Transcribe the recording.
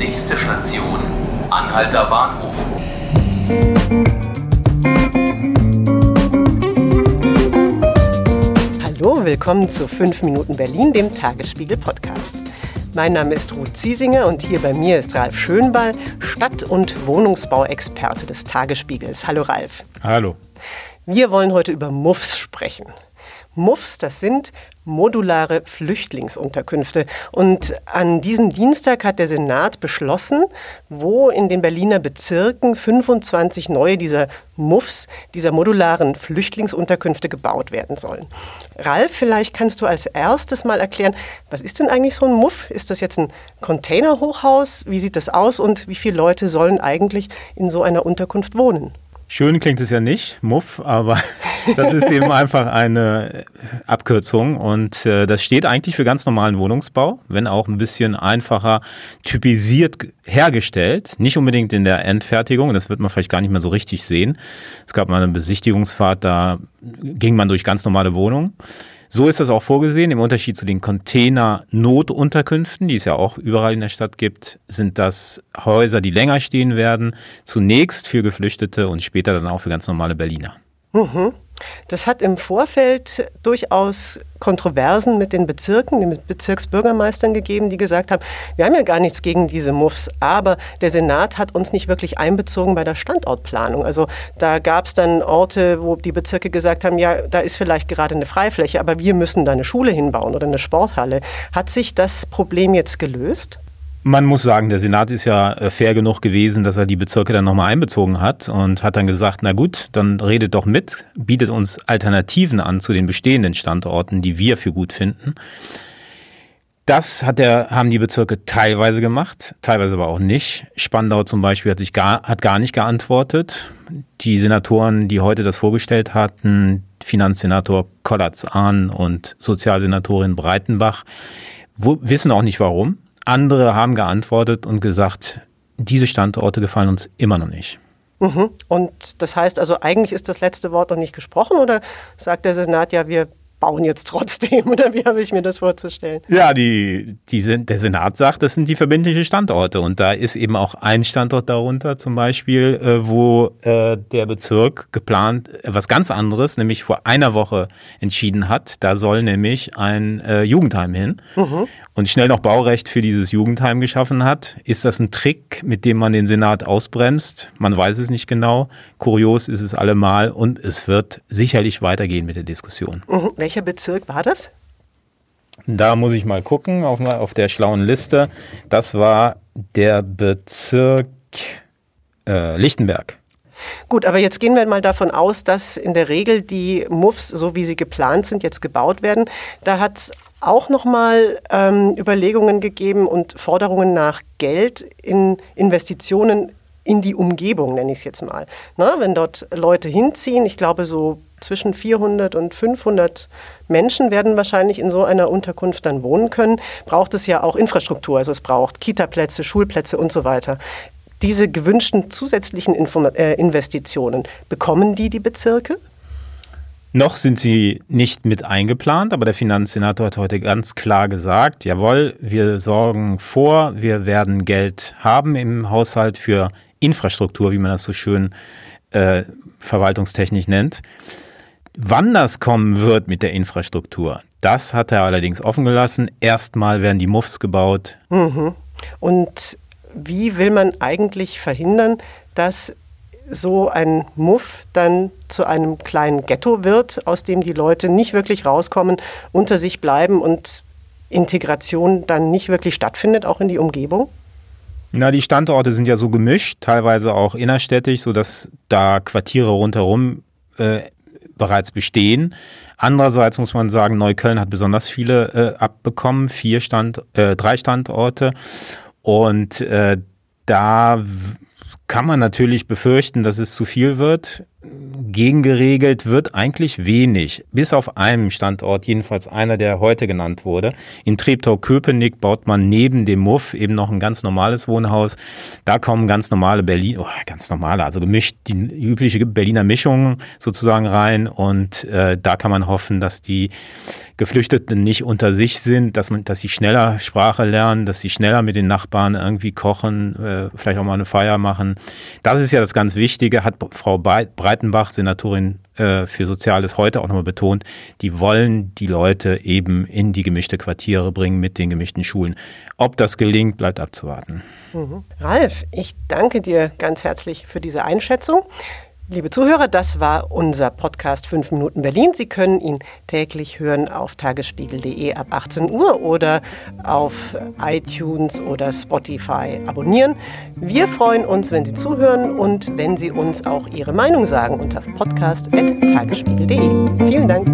Nächste Station, Anhalter Bahnhof. Hallo, willkommen zu 5 Minuten Berlin, dem Tagesspiegel Podcast. Mein Name ist Ruth Ziesinger und hier bei mir ist Ralf Schönball, Stadt- und Wohnungsbauexperte des Tagesspiegels. Hallo Ralf. Hallo. Wir wollen heute über Muffs sprechen. Muffs, das sind modulare Flüchtlingsunterkünfte. Und an diesem Dienstag hat der Senat beschlossen, wo in den Berliner Bezirken 25 neue dieser Muffs, dieser modularen Flüchtlingsunterkünfte gebaut werden sollen. Ralf, vielleicht kannst du als erstes mal erklären, was ist denn eigentlich so ein Muff? Ist das jetzt ein Containerhochhaus? Wie sieht das aus und wie viele Leute sollen eigentlich in so einer Unterkunft wohnen? Schön klingt es ja nicht, Muff, aber das ist eben einfach eine Abkürzung und äh, das steht eigentlich für ganz normalen Wohnungsbau, wenn auch ein bisschen einfacher typisiert hergestellt, nicht unbedingt in der Endfertigung, das wird man vielleicht gar nicht mehr so richtig sehen. Es gab mal eine Besichtigungsfahrt, da ging man durch ganz normale Wohnungen. So ist das auch vorgesehen. Im Unterschied zu den Container-Notunterkünften, die es ja auch überall in der Stadt gibt, sind das Häuser, die länger stehen werden, zunächst für Geflüchtete und später dann auch für ganz normale Berliner. Mhm. Das hat im Vorfeld durchaus Kontroversen mit den Bezirken, den Bezirksbürgermeistern gegeben, die gesagt haben, wir haben ja gar nichts gegen diese Muffs, aber der Senat hat uns nicht wirklich einbezogen bei der Standortplanung. Also da gab es dann Orte, wo die Bezirke gesagt haben, ja, da ist vielleicht gerade eine Freifläche, aber wir müssen da eine Schule hinbauen oder eine Sporthalle. Hat sich das Problem jetzt gelöst? Man muss sagen, der Senat ist ja äh, fair genug gewesen, dass er die Bezirke dann nochmal einbezogen hat und hat dann gesagt, na gut, dann redet doch mit, bietet uns Alternativen an zu den bestehenden Standorten, die wir für gut finden. Das hat der, haben die Bezirke teilweise gemacht, teilweise aber auch nicht. Spandau zum Beispiel hat, sich gar, hat gar nicht geantwortet. Die Senatoren, die heute das vorgestellt hatten, Finanzsenator Kollatz-Ahn und Sozialsenatorin Breitenbach, wissen auch nicht warum. Andere haben geantwortet und gesagt, diese Standorte gefallen uns immer noch nicht. Mhm. Und das heißt also, eigentlich ist das letzte Wort noch nicht gesprochen oder sagt der Senat, ja, wir bauen jetzt trotzdem oder wie habe ich mir das vorzustellen? Ja, die, die, der Senat sagt, das sind die verbindlichen Standorte und da ist eben auch ein Standort darunter zum Beispiel, äh, wo äh, der Bezirk geplant äh, was ganz anderes, nämlich vor einer Woche entschieden hat. Da soll nämlich ein äh, Jugendheim hin mhm. und schnell noch Baurecht für dieses Jugendheim geschaffen hat. Ist das ein Trick, mit dem man den Senat ausbremst? Man weiß es nicht genau. Kurios ist es allemal und es wird sicherlich weitergehen mit der Diskussion. Mhm welcher Bezirk war das? Da muss ich mal gucken auf, auf der schlauen Liste. Das war der Bezirk äh, Lichtenberg. Gut, aber jetzt gehen wir mal davon aus, dass in der Regel die Muffs, so wie sie geplant sind, jetzt gebaut werden. Da hat es auch nochmal ähm, Überlegungen gegeben und Forderungen nach Geld in Investitionen in die Umgebung, nenne ich es jetzt mal. Na, wenn dort Leute hinziehen, ich glaube so zwischen 400 und 500 Menschen werden wahrscheinlich in so einer Unterkunft dann wohnen können, braucht es ja auch Infrastruktur. Also es braucht Kitaplätze, Schulplätze und so weiter. Diese gewünschten zusätzlichen Inform äh, Investitionen, bekommen die die Bezirke? Noch sind sie nicht mit eingeplant, aber der Finanzsenator hat heute ganz klar gesagt, jawohl, wir sorgen vor, wir werden Geld haben im Haushalt für Infrastruktur, wie man das so schön äh, verwaltungstechnisch nennt. Wann das kommen wird mit der Infrastruktur, das hat er allerdings offen gelassen. Erstmal werden die Muffs gebaut. Mhm. Und wie will man eigentlich verhindern, dass so ein Muff dann zu einem kleinen Ghetto wird, aus dem die Leute nicht wirklich rauskommen, unter sich bleiben und Integration dann nicht wirklich stattfindet, auch in die Umgebung? Na, die Standorte sind ja so gemischt, teilweise auch innerstädtisch, sodass da Quartiere rundherum äh, bereits bestehen. Andererseits muss man sagen, Neukölln hat besonders viele äh, abbekommen, vier Stand, äh, drei Standorte. Und äh, da kann man natürlich befürchten, dass es zu viel wird. Gegengeregelt wird eigentlich wenig. Bis auf einem Standort, jedenfalls einer, der heute genannt wurde. In Treptow-Köpenick baut man neben dem Muff eben noch ein ganz normales Wohnhaus. Da kommen ganz normale Berlin, oh, ganz normale, also gemischt, die übliche Berliner Mischung sozusagen rein. Und äh, da kann man hoffen, dass die Geflüchteten nicht unter sich sind, dass man, dass sie schneller Sprache lernen, dass sie schneller mit den Nachbarn irgendwie kochen, äh, vielleicht auch mal eine Feier machen. Das ist ja das ganz Wichtige, hat Frau Breitenbach, Senatorin äh, für Soziales, heute auch nochmal betont. Die wollen die Leute eben in die gemischte Quartiere bringen mit den gemischten Schulen. Ob das gelingt, bleibt abzuwarten. Mhm. Ralf, ich danke dir ganz herzlich für diese Einschätzung. Liebe Zuhörer, das war unser Podcast 5 Minuten Berlin. Sie können ihn täglich hören auf tagesspiegel.de ab 18 Uhr oder auf iTunes oder Spotify abonnieren. Wir freuen uns, wenn Sie zuhören und wenn Sie uns auch Ihre Meinung sagen unter podcast.tagesspiegel.de. Vielen Dank.